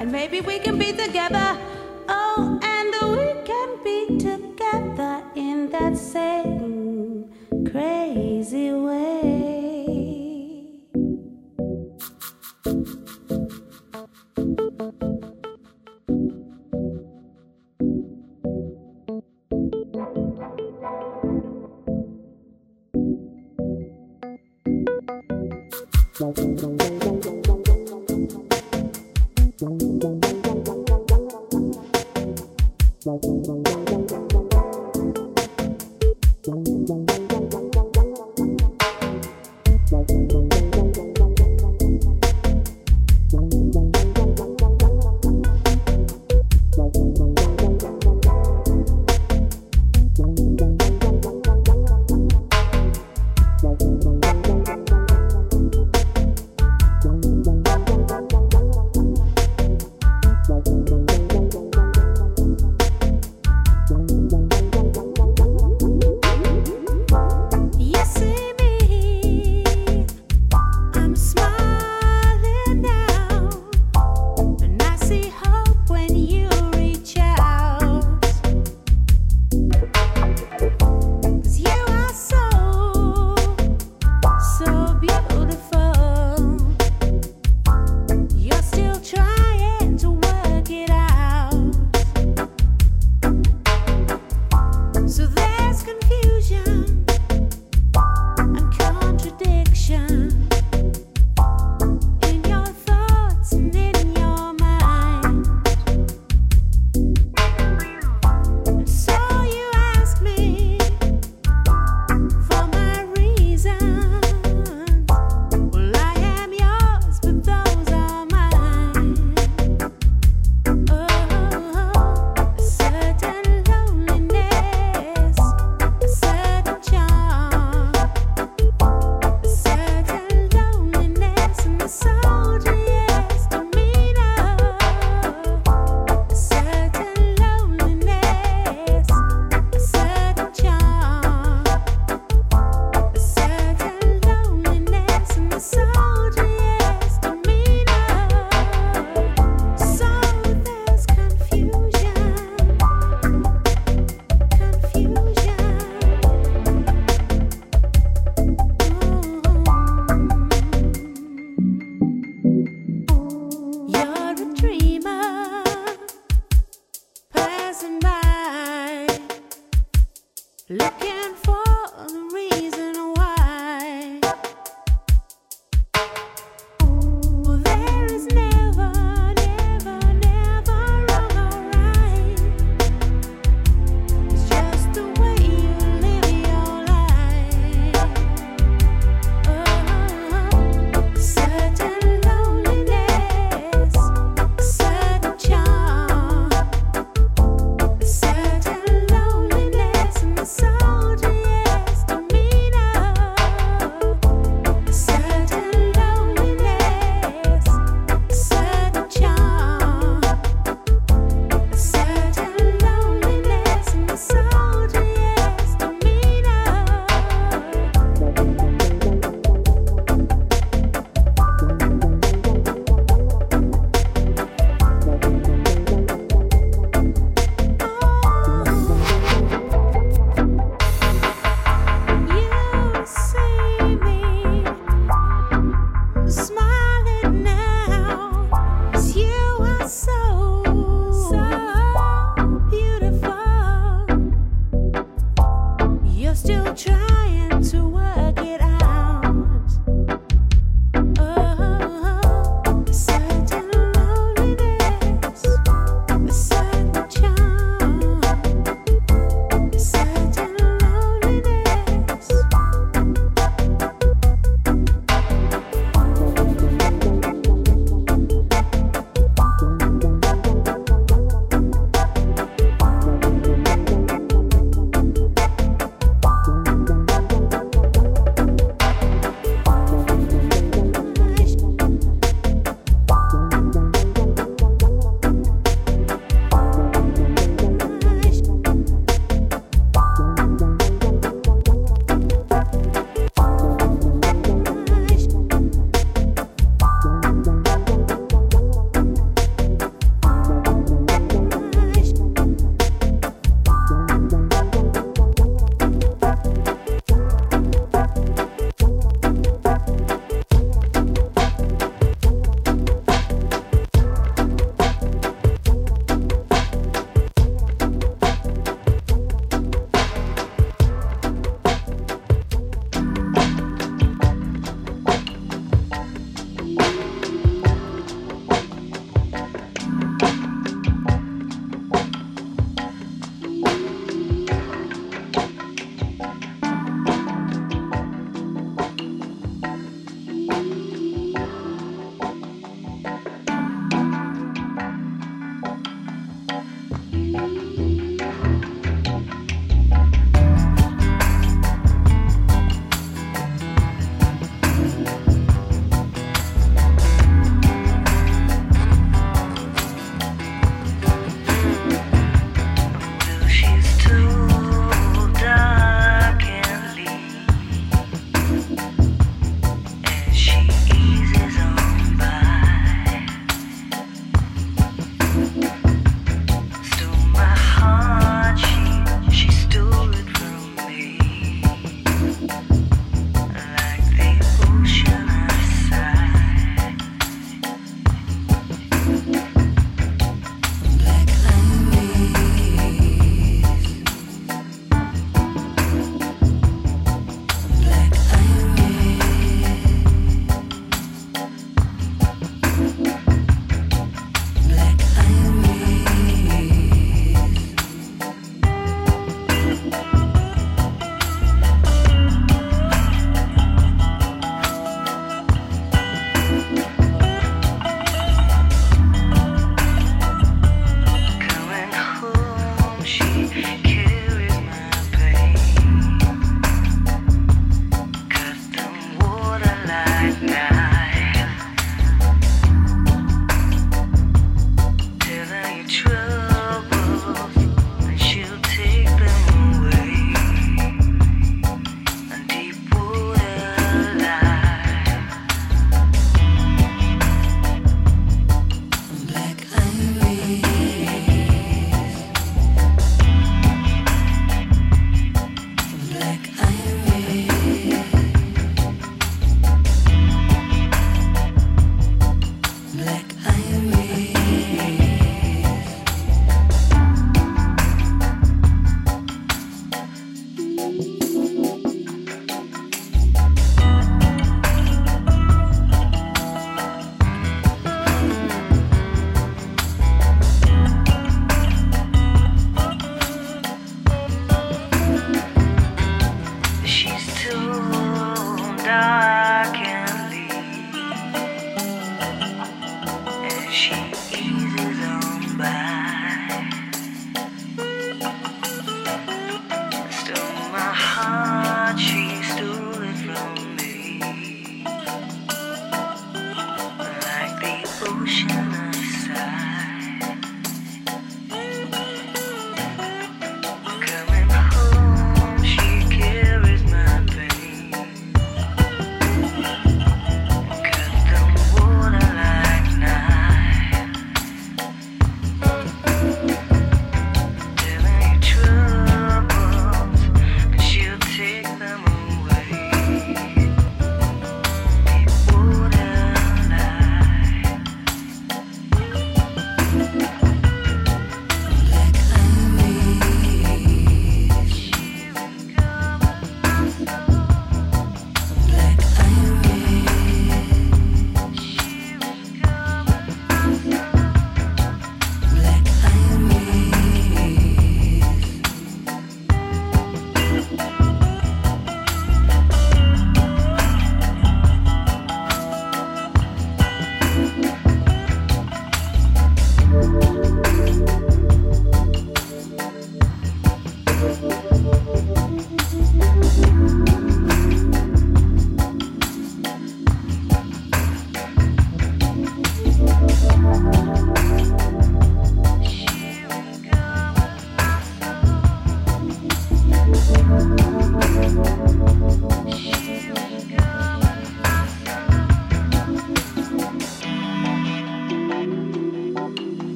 And maybe we can be together. Oh, and we can be together in that same crazy way.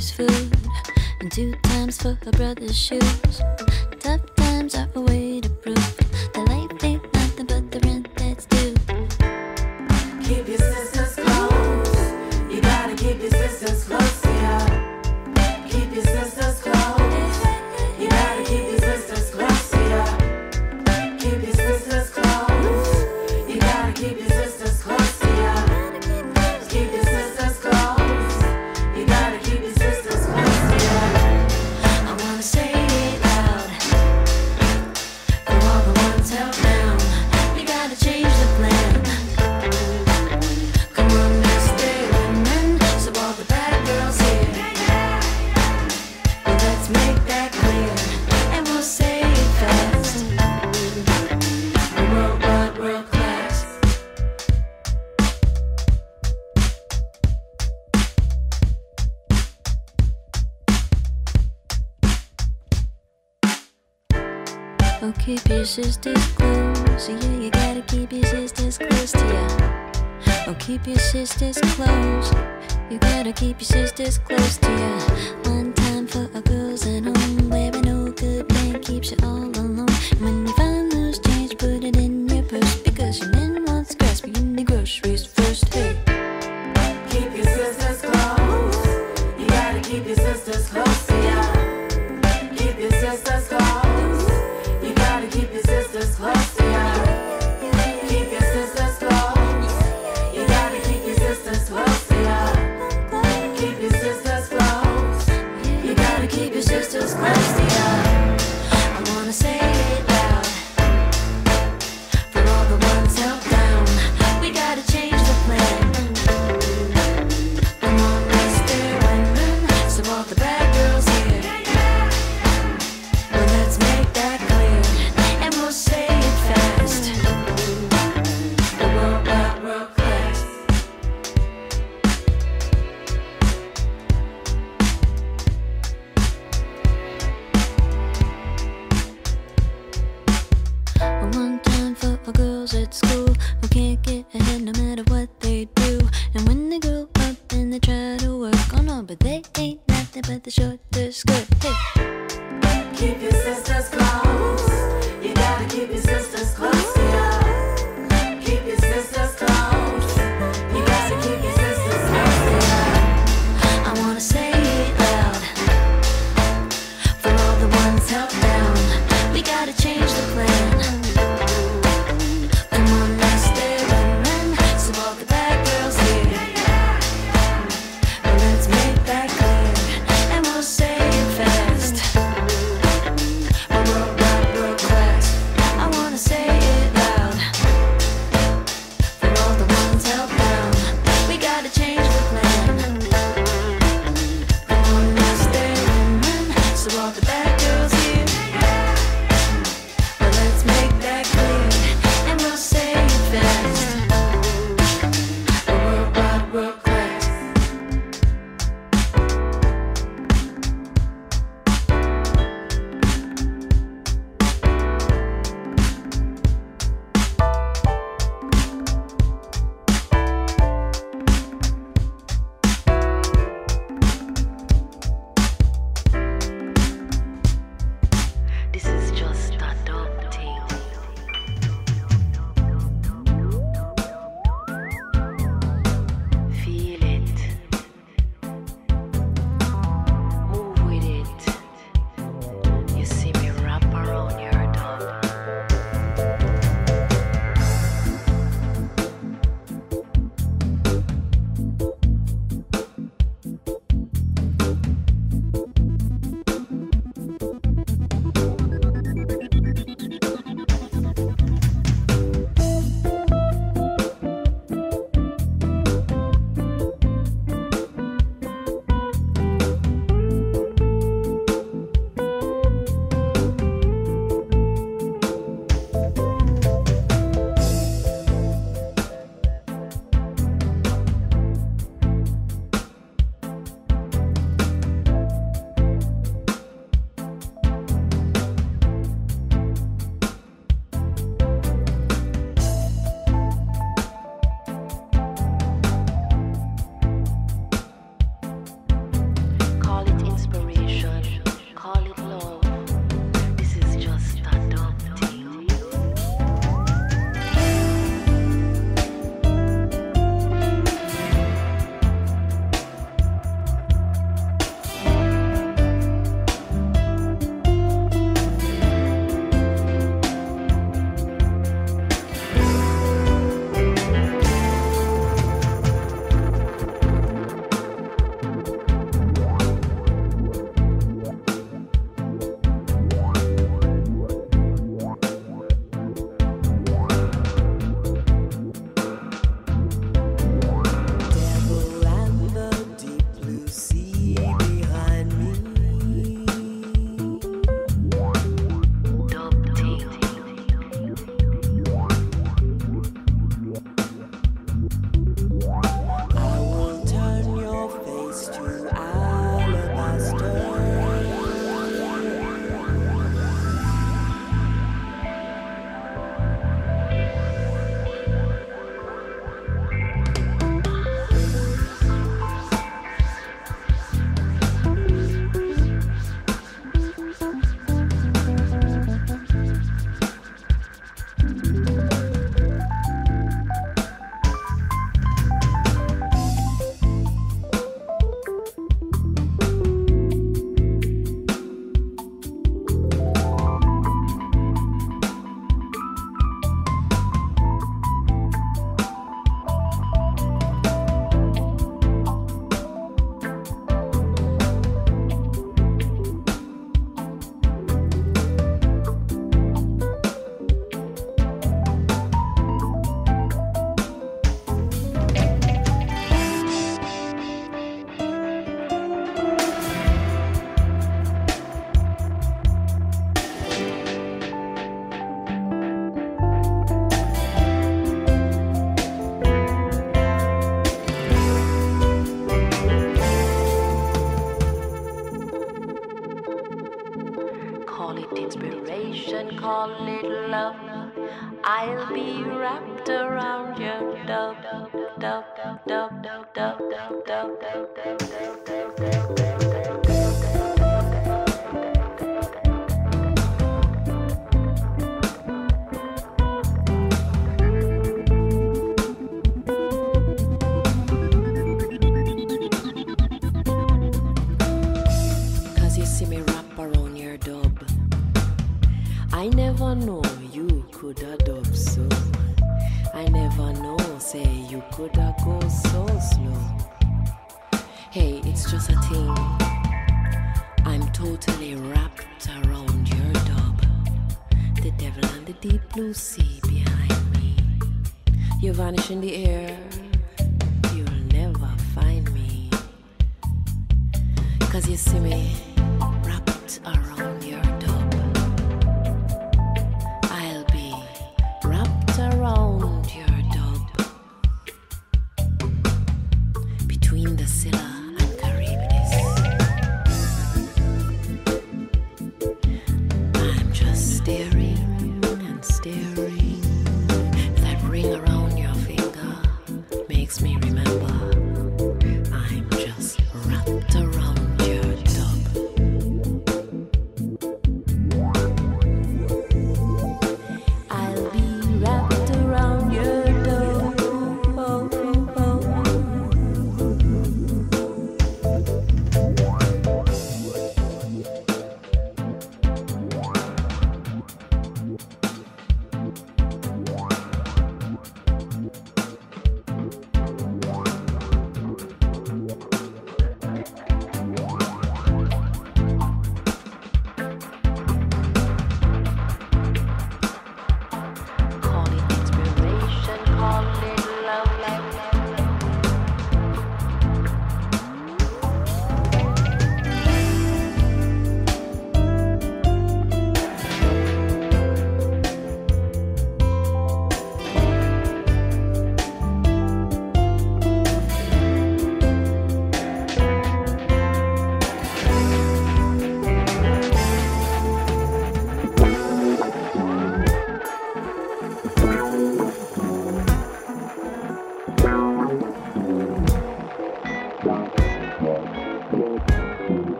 food and two times for her brother's shoes. Tough times are a way to prove. sisters close. Yeah, you gotta keep your sisters close to you. Oh, keep your sisters close. You gotta keep your sisters close to you.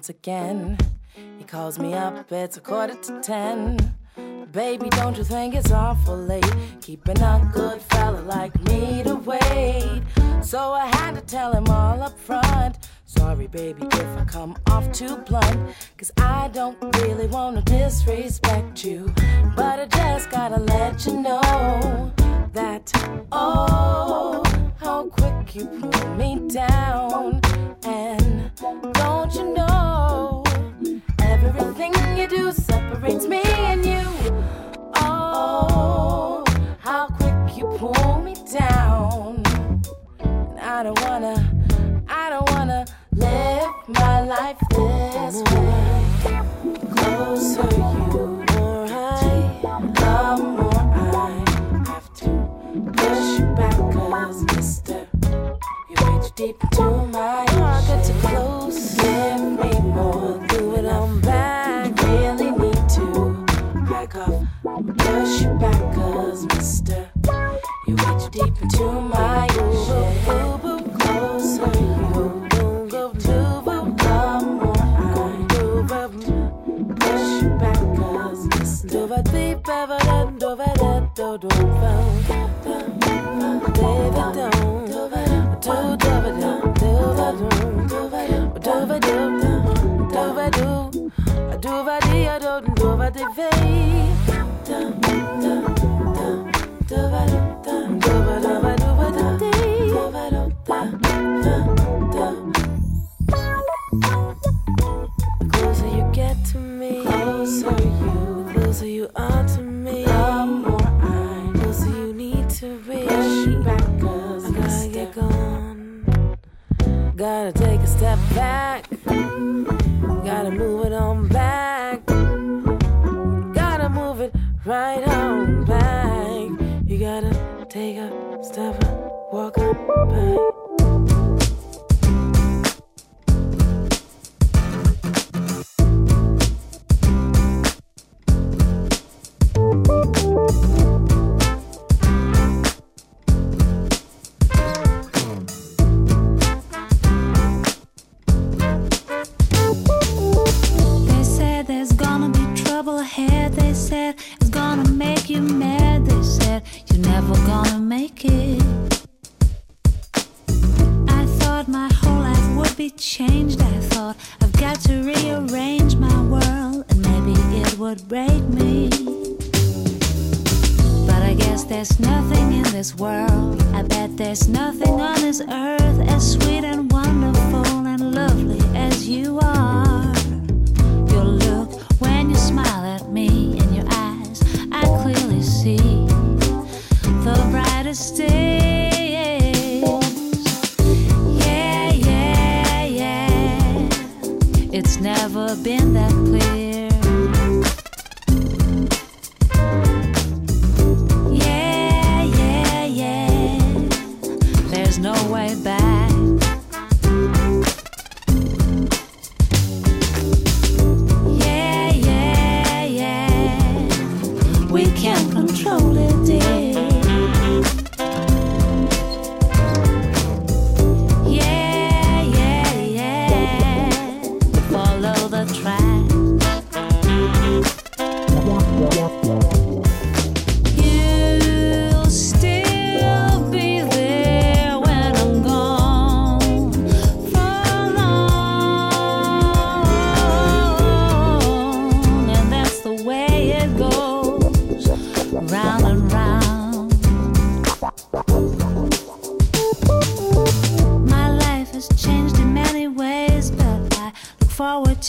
once again. He calls me up, it's a quarter to ten. Baby, don't you think it's awful late? Keeping a good fella like me to wait. So I had to tell him all up front. Sorry, baby, if I come off too blunt. Cause I don't really wanna disrespect you. But I just gotta let you know that, oh how quick you put me down. And don't you know, everything you do separates me and you. Oh, how quick you pull me down. And I don't wanna, I don't wanna live my life this way. Closer. deep to my pocket to close. Give me more, do it on back. Really need to back off, push back, cause mister, you reach deep into my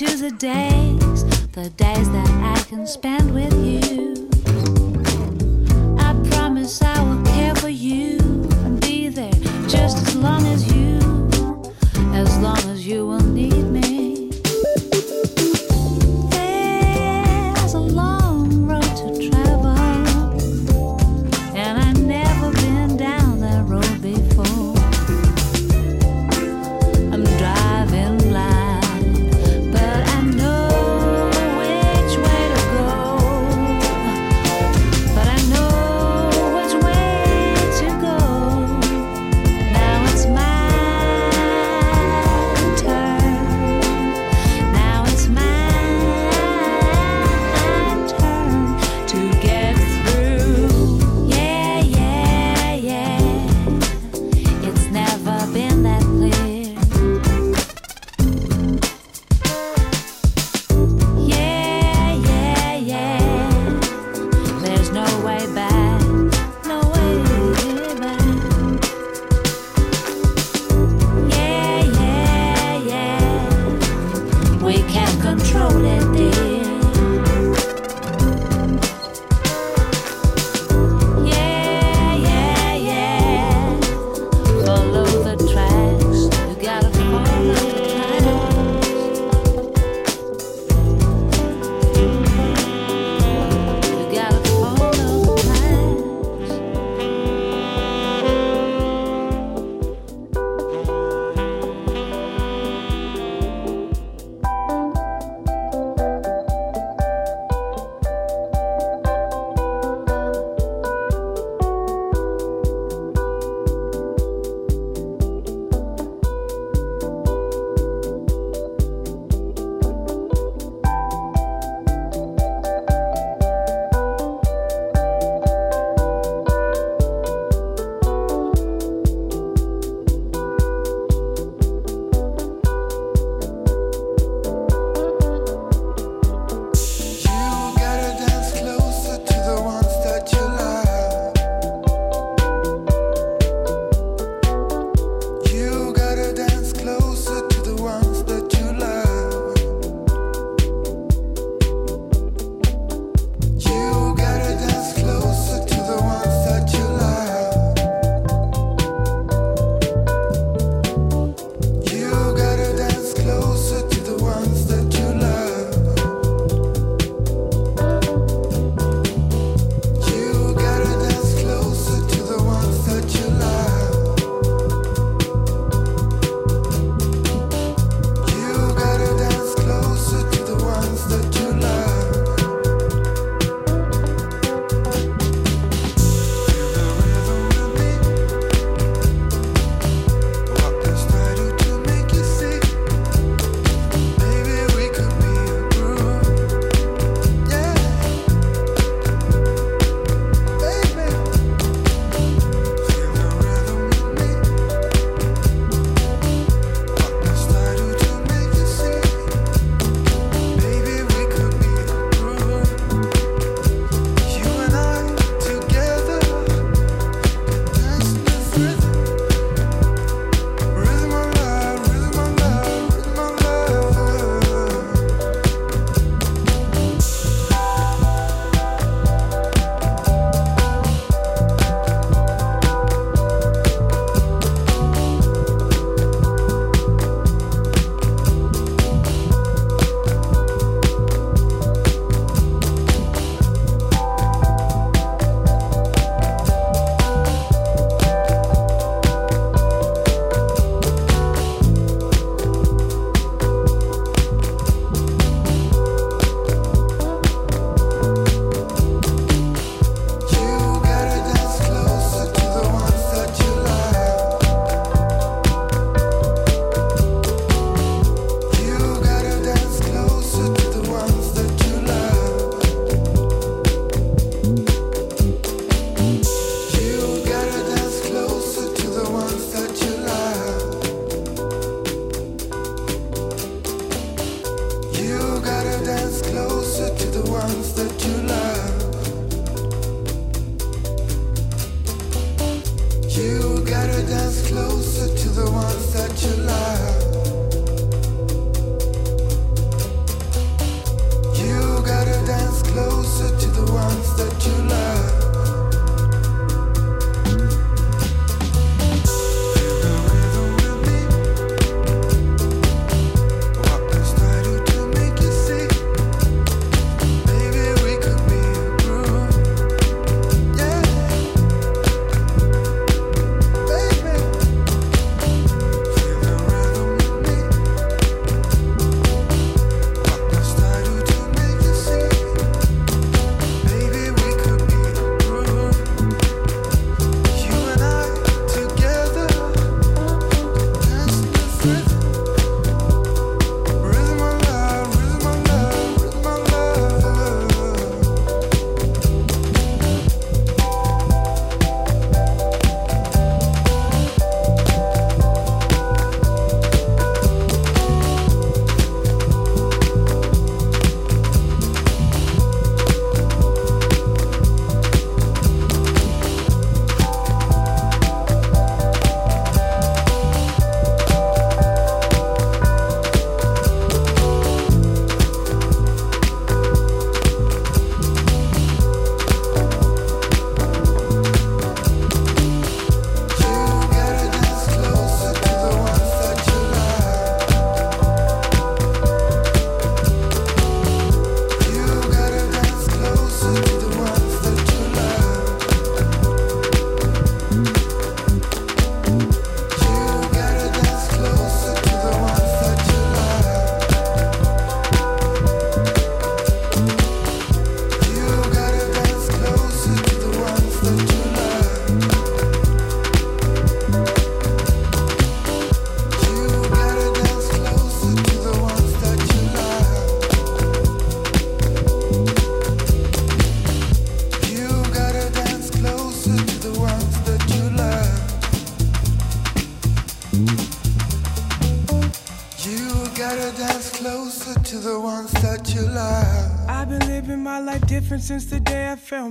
to the days, the days that I can spend with you.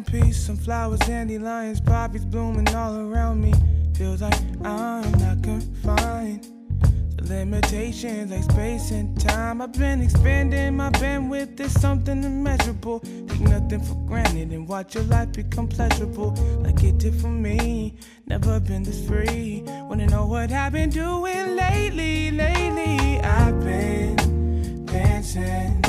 Peace. Some flowers, dandelions, poppies blooming all around me. Feels like I'm not confined to limitations like space and time. I've been expanding my bandwidth. There's something immeasurable. Take nothing for granted and watch your life become pleasurable, like it did for me. Never been this free. Wanna know what I've been doing lately? Lately, I've been dancing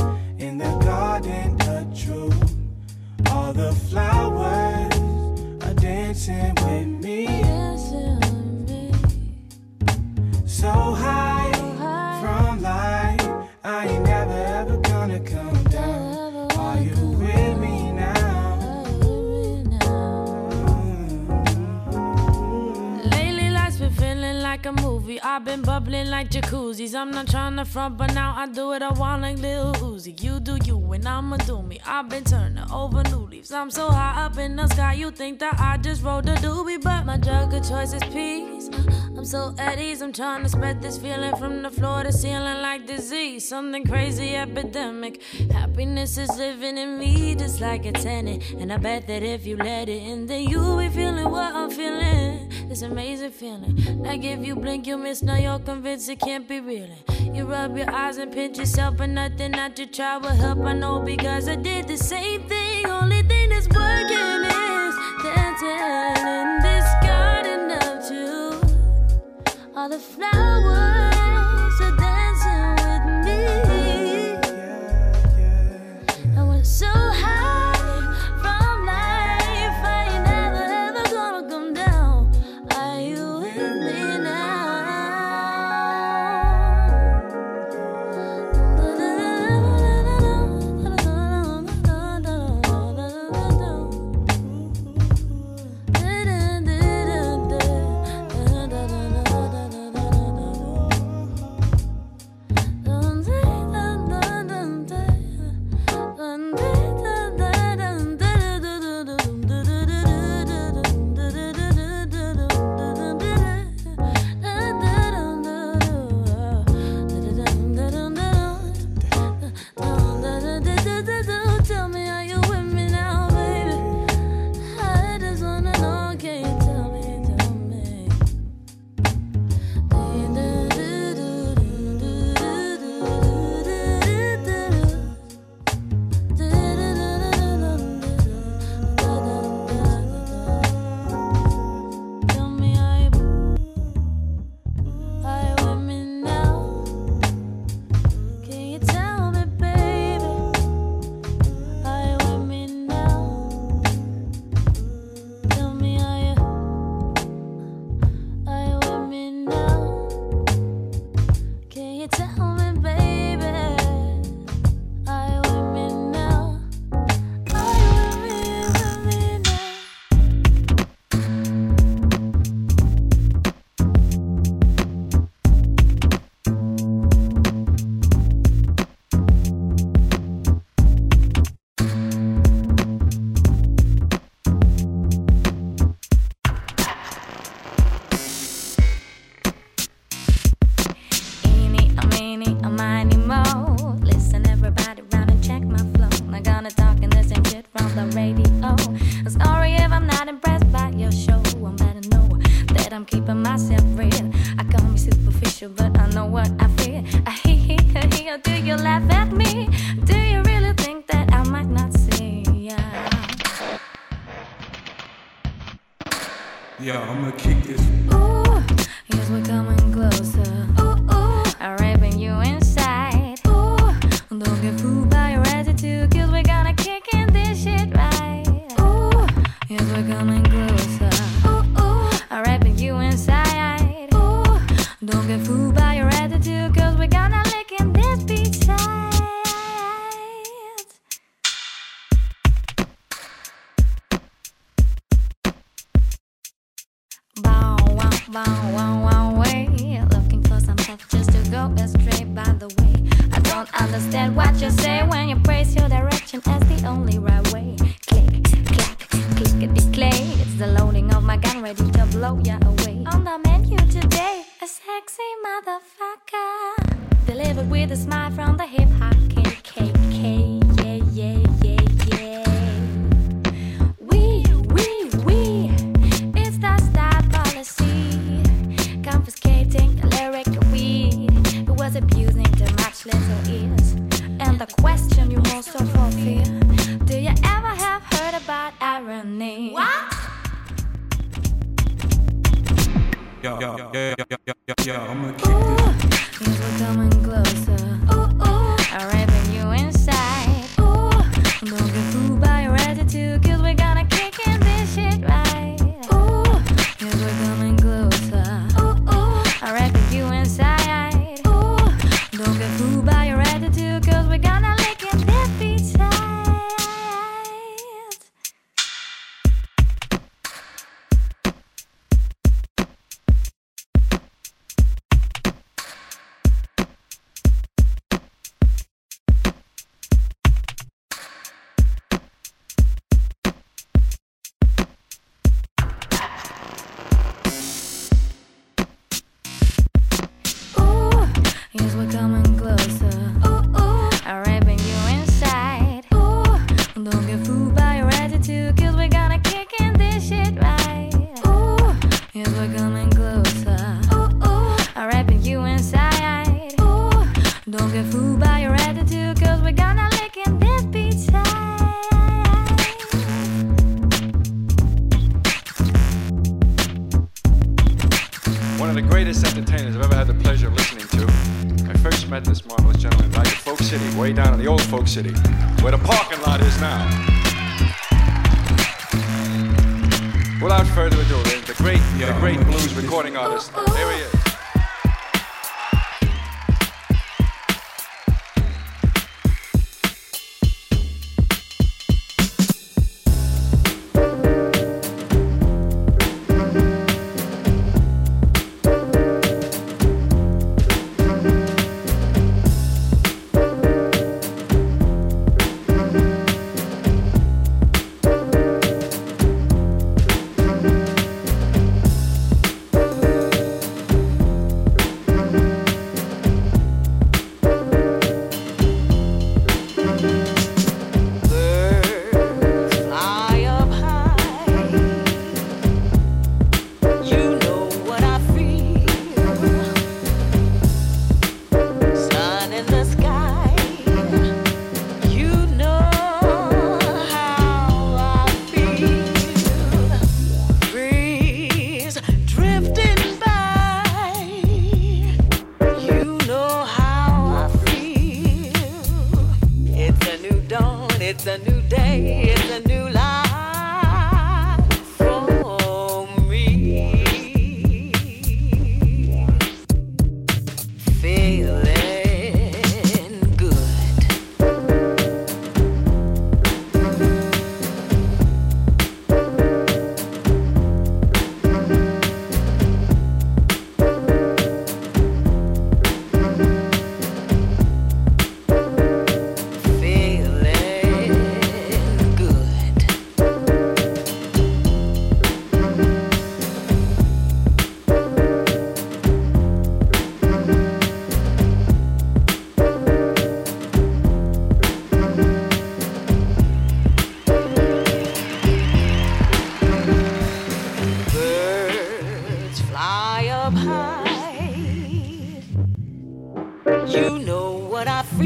front, but now I do it. I want like Lil Uzi. You do you, and I'ma do me. I've been turning over new leaves. I'm so high up in the sky, you think that I just rode the doobie, but my drug of choice is peace. I'm so at ease. I'm trying to spread this feeling from the floor to ceiling like disease. Something crazy epidemic. Happiness is living in me just like a tenant. And I bet that if you let it in, then you'll be feeling what I'm feeling. This amazing feeling. Like if you blink, you miss. Now you're convinced it can't be real. You rub your eyes and pinch yourself, but nothing that you try will help. I know because I did the same thing. Only thing that's working is dancing in this garden of truth. All the flowers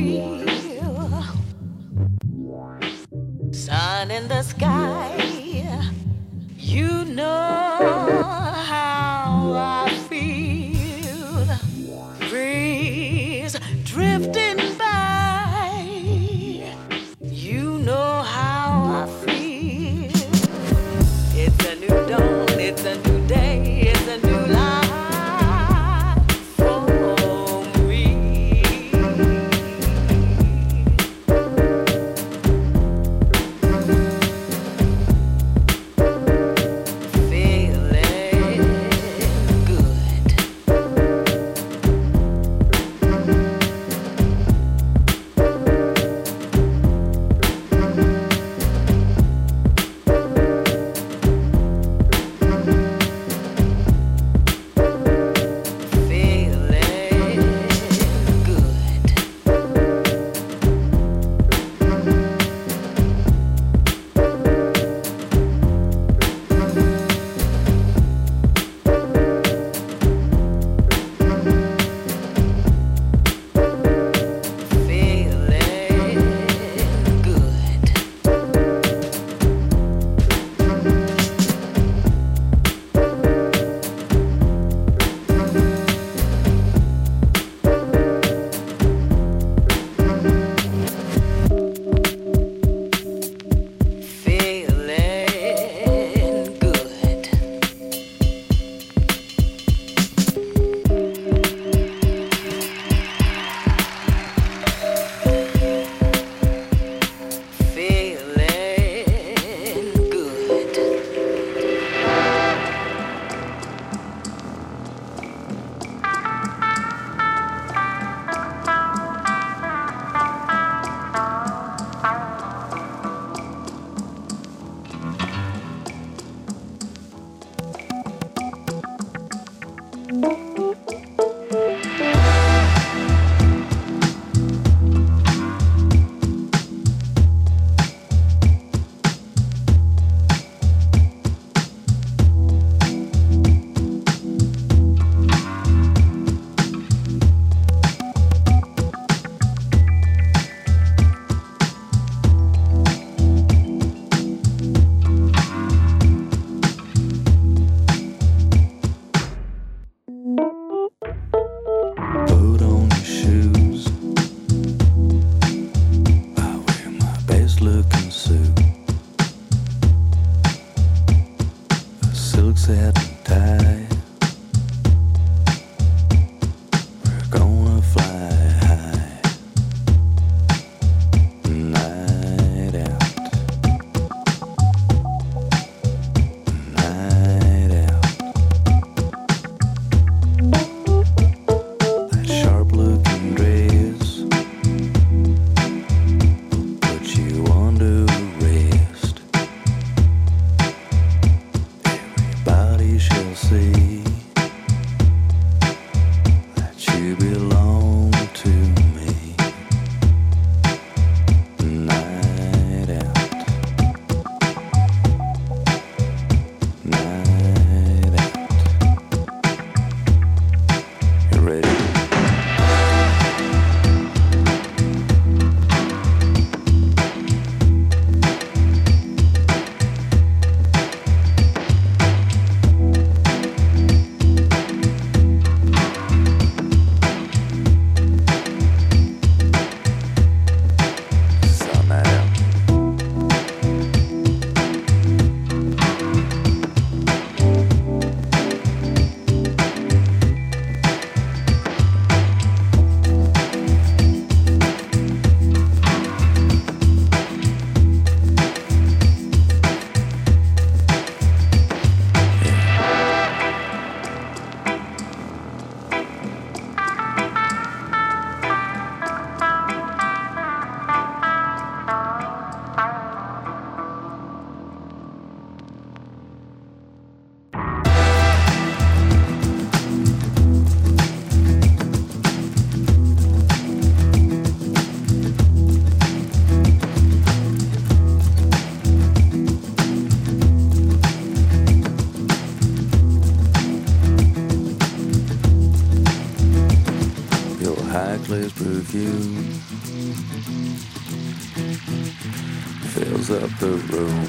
what room.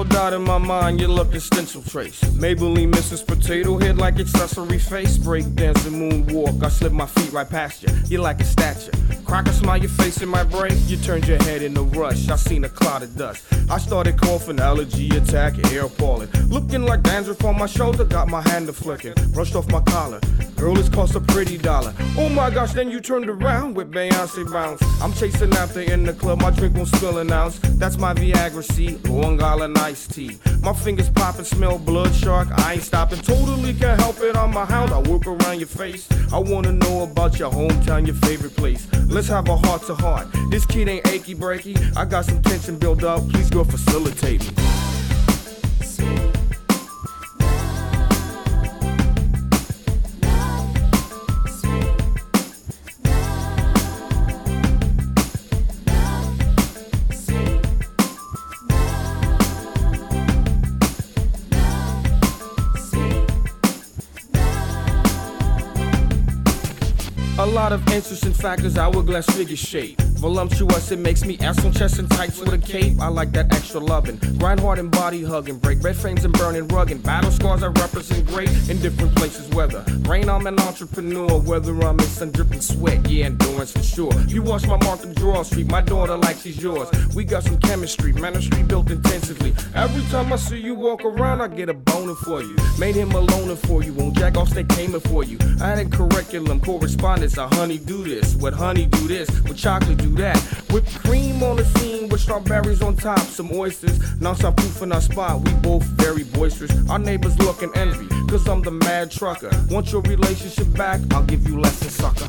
No doubt in my mind you look a stencil trace. Maybelline Mrs. Potato Head like accessory face. Break dancing moonwalk. I slip my feet right past you. You like a statue. Crack a smile your face in my brain. You turned your head in a rush. I seen a cloud of dust. I started coughing, allergy attack, air pollen. Looking like dandruff on my shoulder. Got my hand a flicking. Brushed off my collar. Girl, this cost a pretty dollar. Oh my gosh, then you turned around with Beyonce bounce. I'm chasing after in the club. My drink won't spill an ounce. That's my Viagra C. Long Island iced tea. My fingers popping, smell blood shark. I ain't stopping. Totally can't help it. I'm a hound. I work around your face. I wanna know about your hometown, your favorite place. Let's have a heart to heart. This kid ain't achy breaky. I got some tension built up. Please go facilitate me. Factors, hourglass figure shape. Voluptuous, it makes me ass on chest and tights with a cape. I like that extra loving. Grind hard and body hugging. Break red frames and burning rugging. Battle scars I represent great in different places. Weather. Rain, I'm an entrepreneur. Whether I'm in sun dripping sweat, yeah, endurance for sure. You watch my mark the draw street. My daughter like she's yours. We got some chemistry, ministry built intensively. Every time I see you walk around, I get a boner for you. Made him a loner for you. On Jack off, they came for you. I had a curriculum, correspondence. I honey do this. What honey do this. With chocolate do that. Whipped cream on the scene with strawberries on top. Some oysters. Non-stop proof in our spot. We both very boisterous. Our neighbors look and envy. Cause I'm the mad trucker. Want your relationship back? I'll give you lessons, sucker.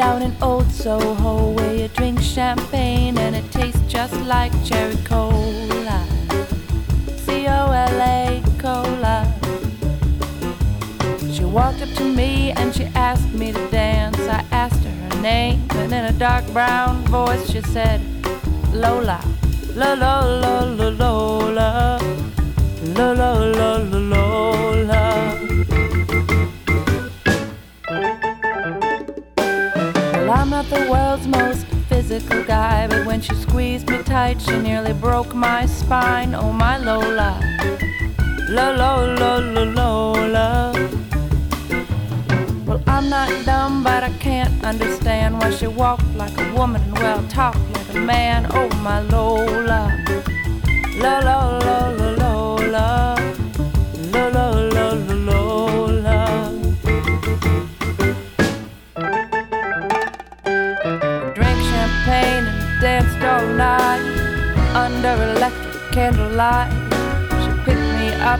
Down in old Soho where you drink champagne and it tastes just like cherry cola. C O L A cola. She walked up to me and she asked me to dance. I asked her her name and in a dark brown voice she said, Lola. La la la la Lola. La la la la Lola. The world's most physical guy, but when she squeezed me tight, she nearly broke my spine. Oh, my Lola. La la la la Lola. Well, I'm not dumb, but I can't understand why she walked like a woman and well talked like a man. Oh, my Lola. La la la la Lola.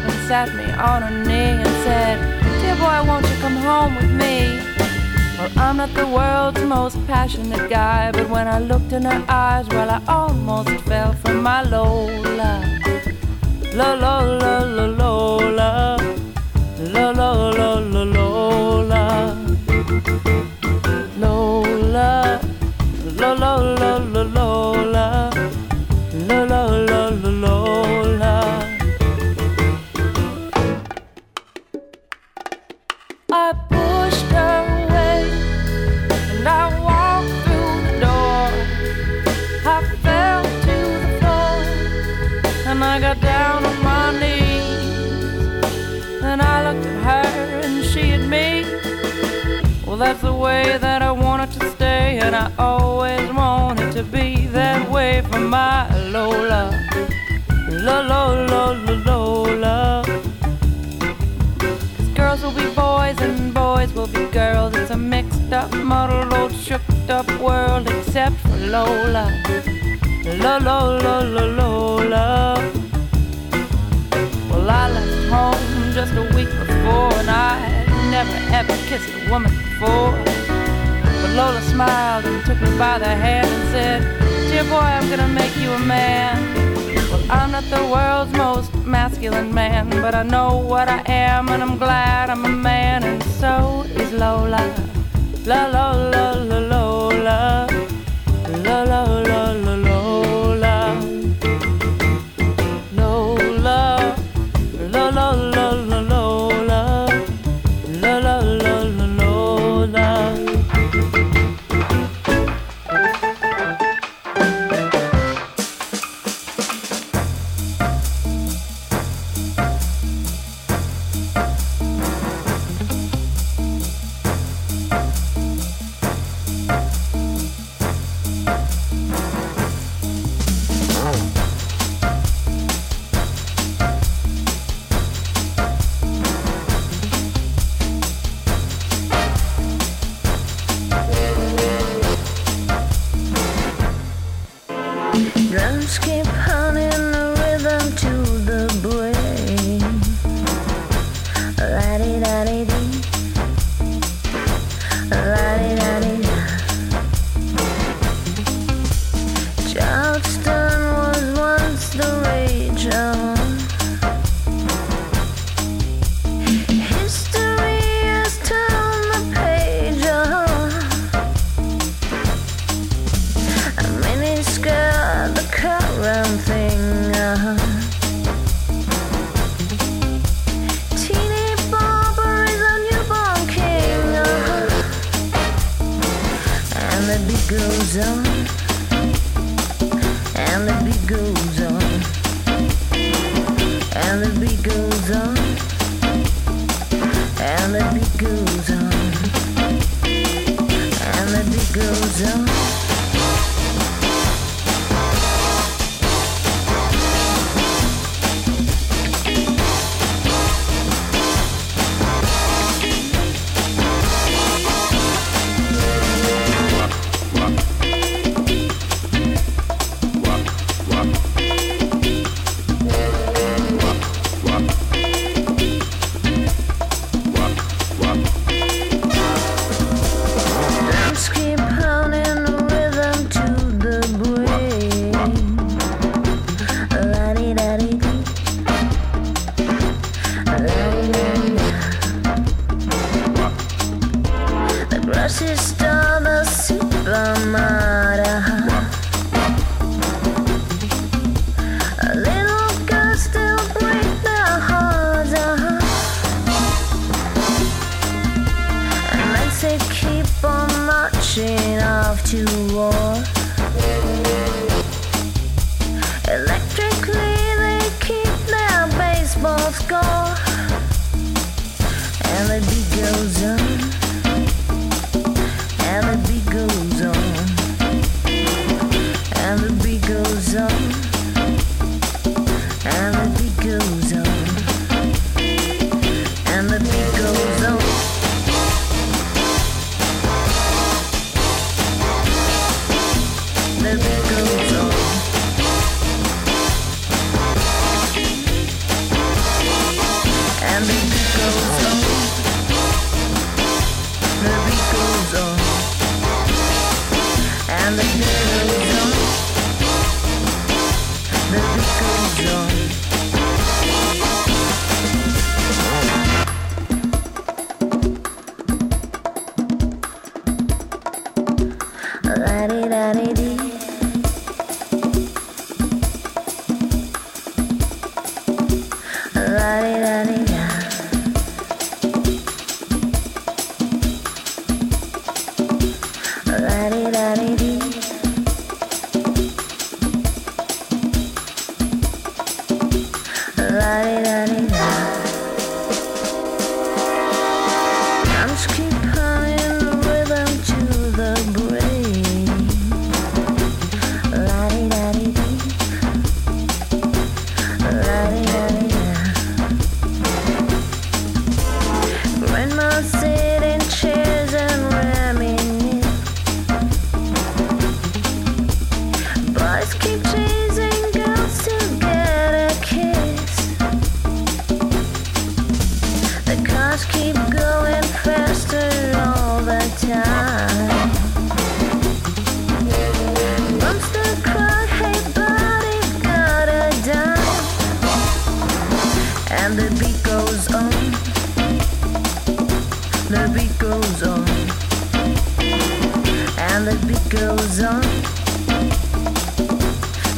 Up and sat me on her knee and said, Dear boy, won't you come home with me? Well, I'm not the world's most passionate guy, but when I looked in her eyes, well, I almost fell for my Lola. La La la la Lola. 'Cause girls will be boys and boys will be girls. It's a mixed up, muddled, old, shook up world, except for Lola. La la la la Lola. Well, I left home just a week before, and I had never ever kissed a woman before. But Lola smiled and took me by the hand and said, Dear boy, I'm gonna make you a man. I'm not the world's most masculine man, but I know what I am, and I'm glad I'm a man, and so is Lola. La la la la Lola. La la la la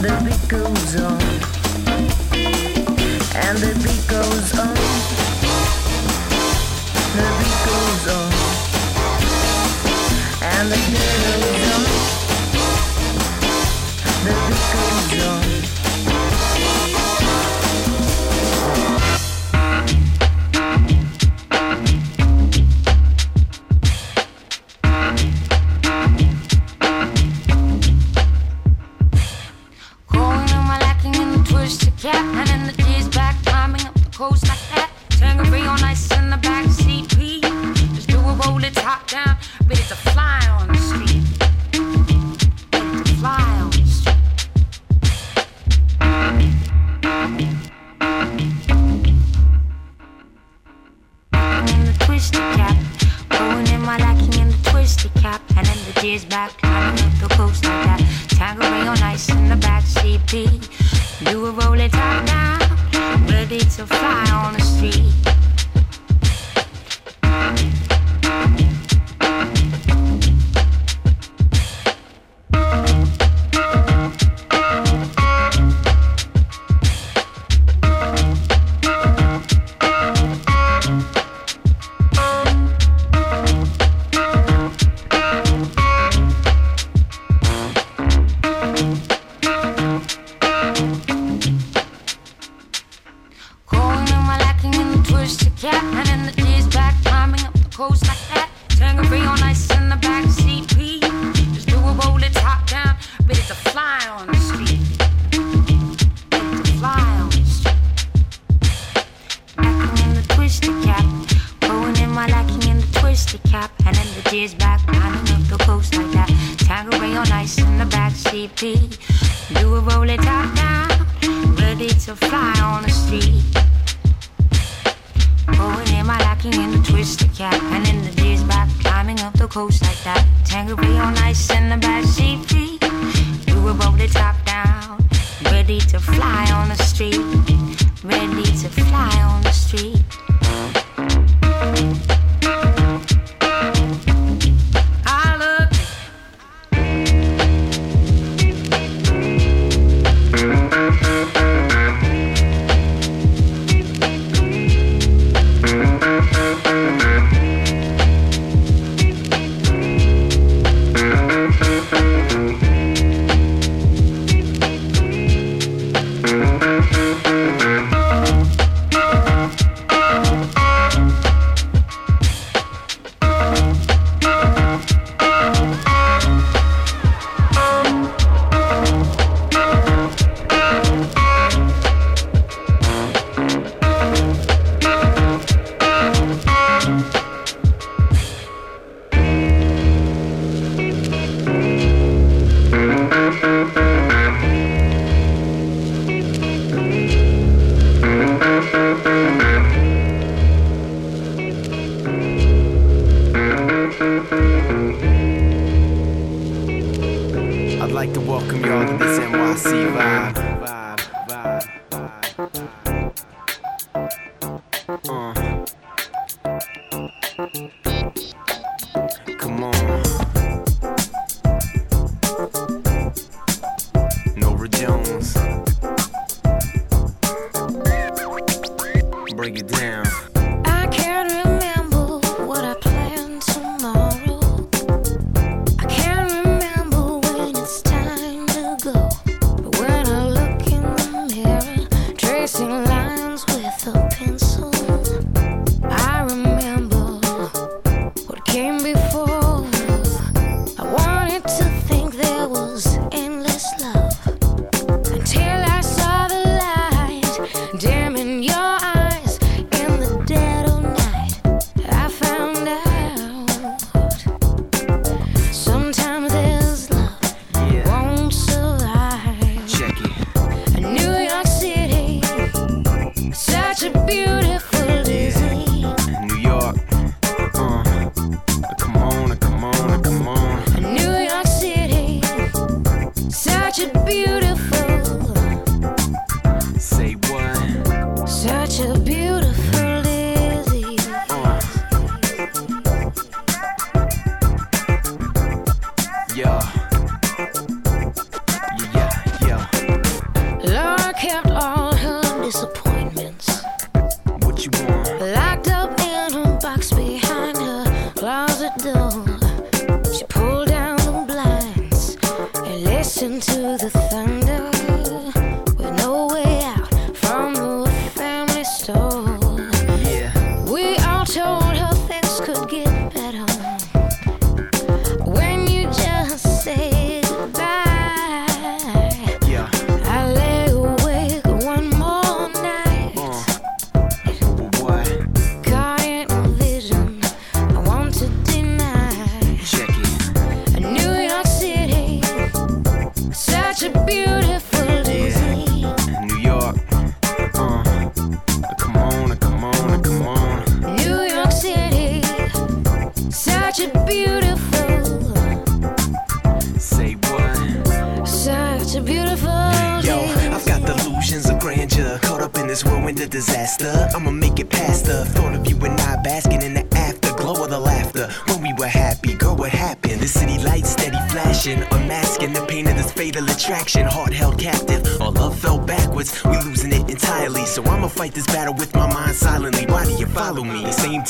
The beat goes on. And the beat goes on.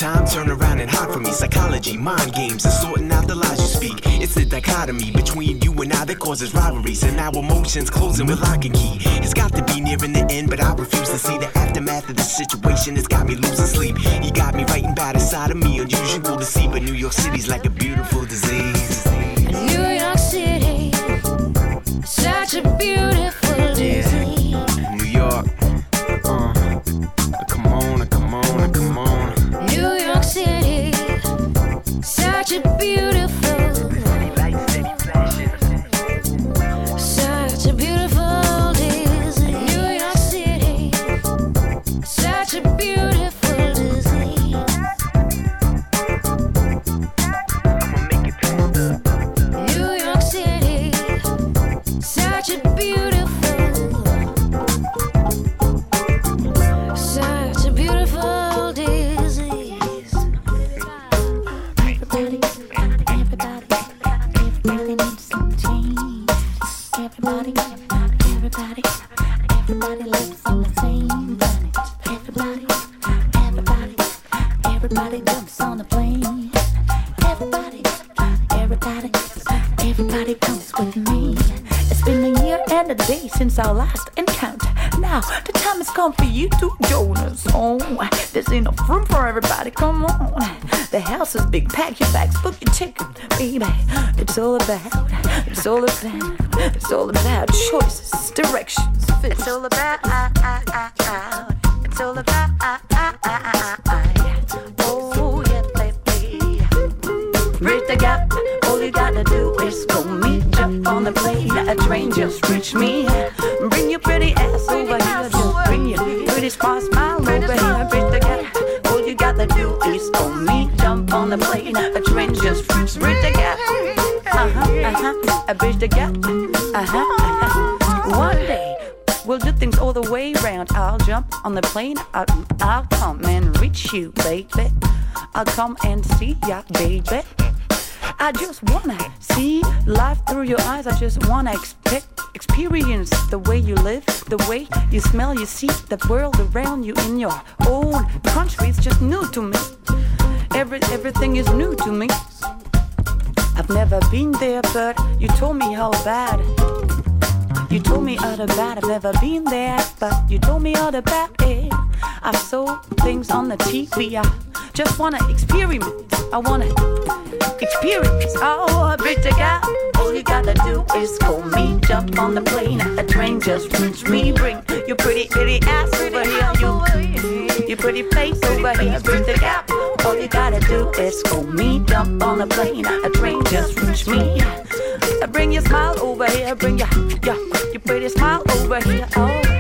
time, turn around and hide from me. Psychology, mind games, and sorting out the lies you speak. It's the dichotomy between you and I that causes rivalries, and our emotions closing with lock and key. It's got to be nearing the end, but I refuse to see the aftermath of the situation. It's got me losing sleep. You got me writing by the side of me, unusual to see, but New York City's like a beautiful disease. New York City, such a beautiful. such a beautiful on the plane. I'll, I'll come and reach you, baby. I'll come and see ya, baby. I just wanna see life through your eyes. I just wanna expect, experience the way you live, the way you smell, you see the world around you in your own country. It's just new to me. Every, everything is new to me. I've never been there, but you told me how bad. You told me all about I've never been there, but you told me all about it. I saw things on the TV. I just wanna experiment. I wanna experience. Oh, pretty girl, all you gotta do is call me. Jump on the plane, a train just reach me. Bring your pretty, pretty ass over here. You, your pretty face over here. Pretty girl, all you gotta do is call me. Jump on the plane, a train just reach me. Bring your smile over here. Bring your, your, your pretty smile over here. Oh.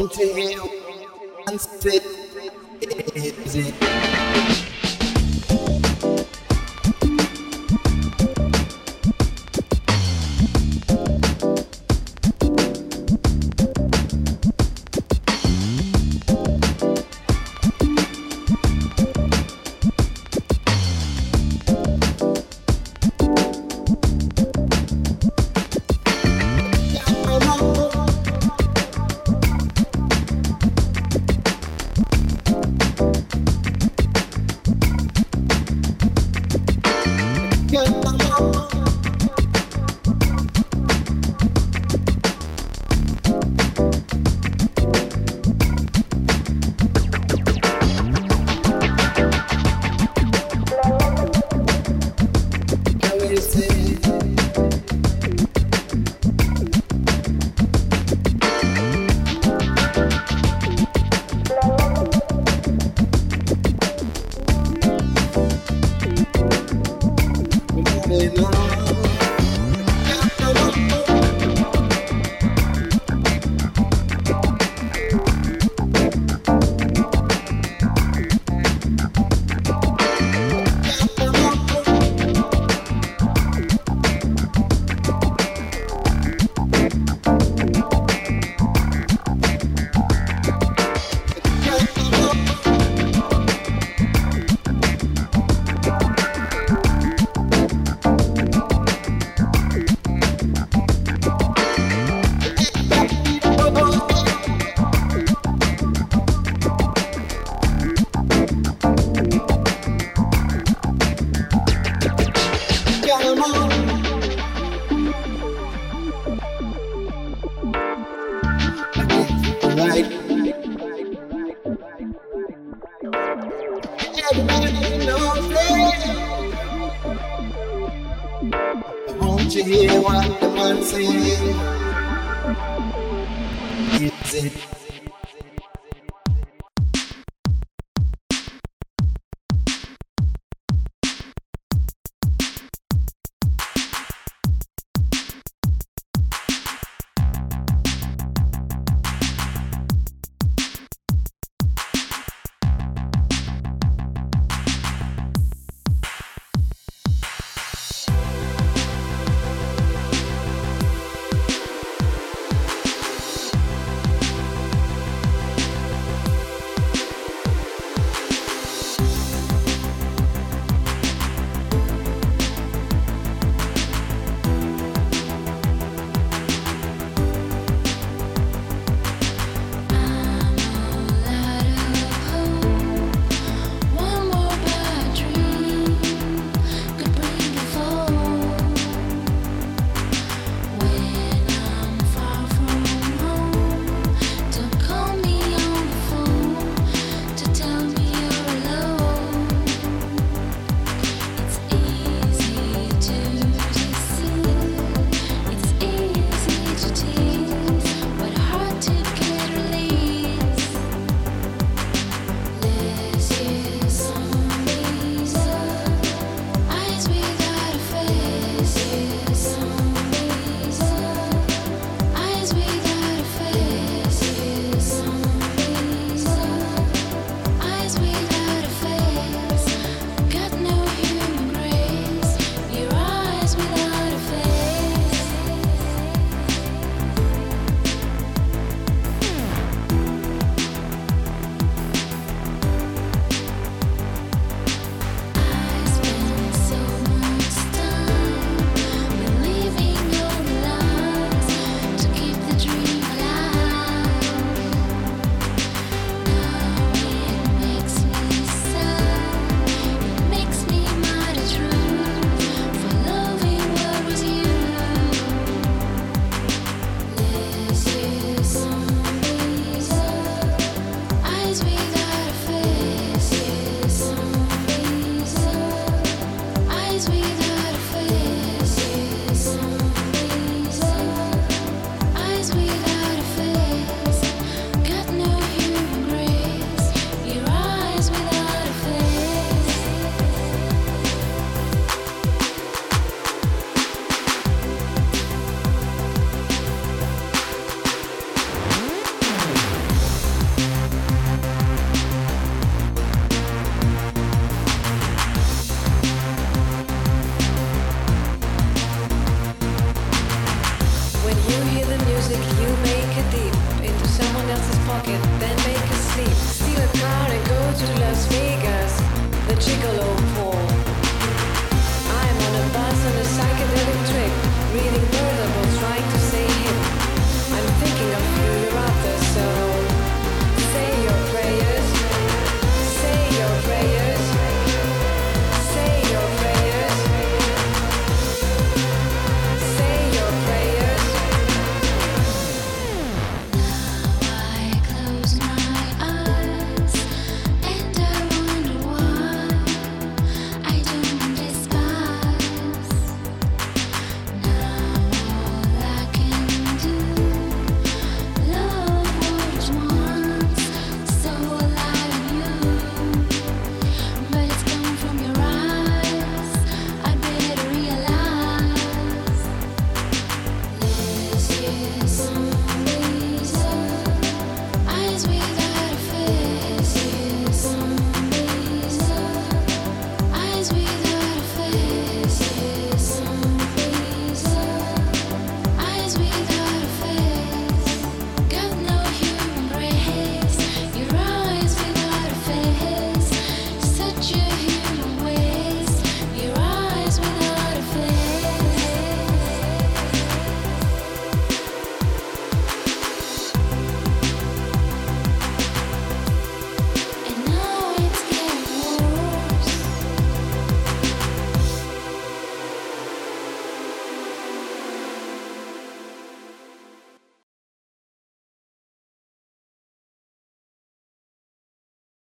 Won't hear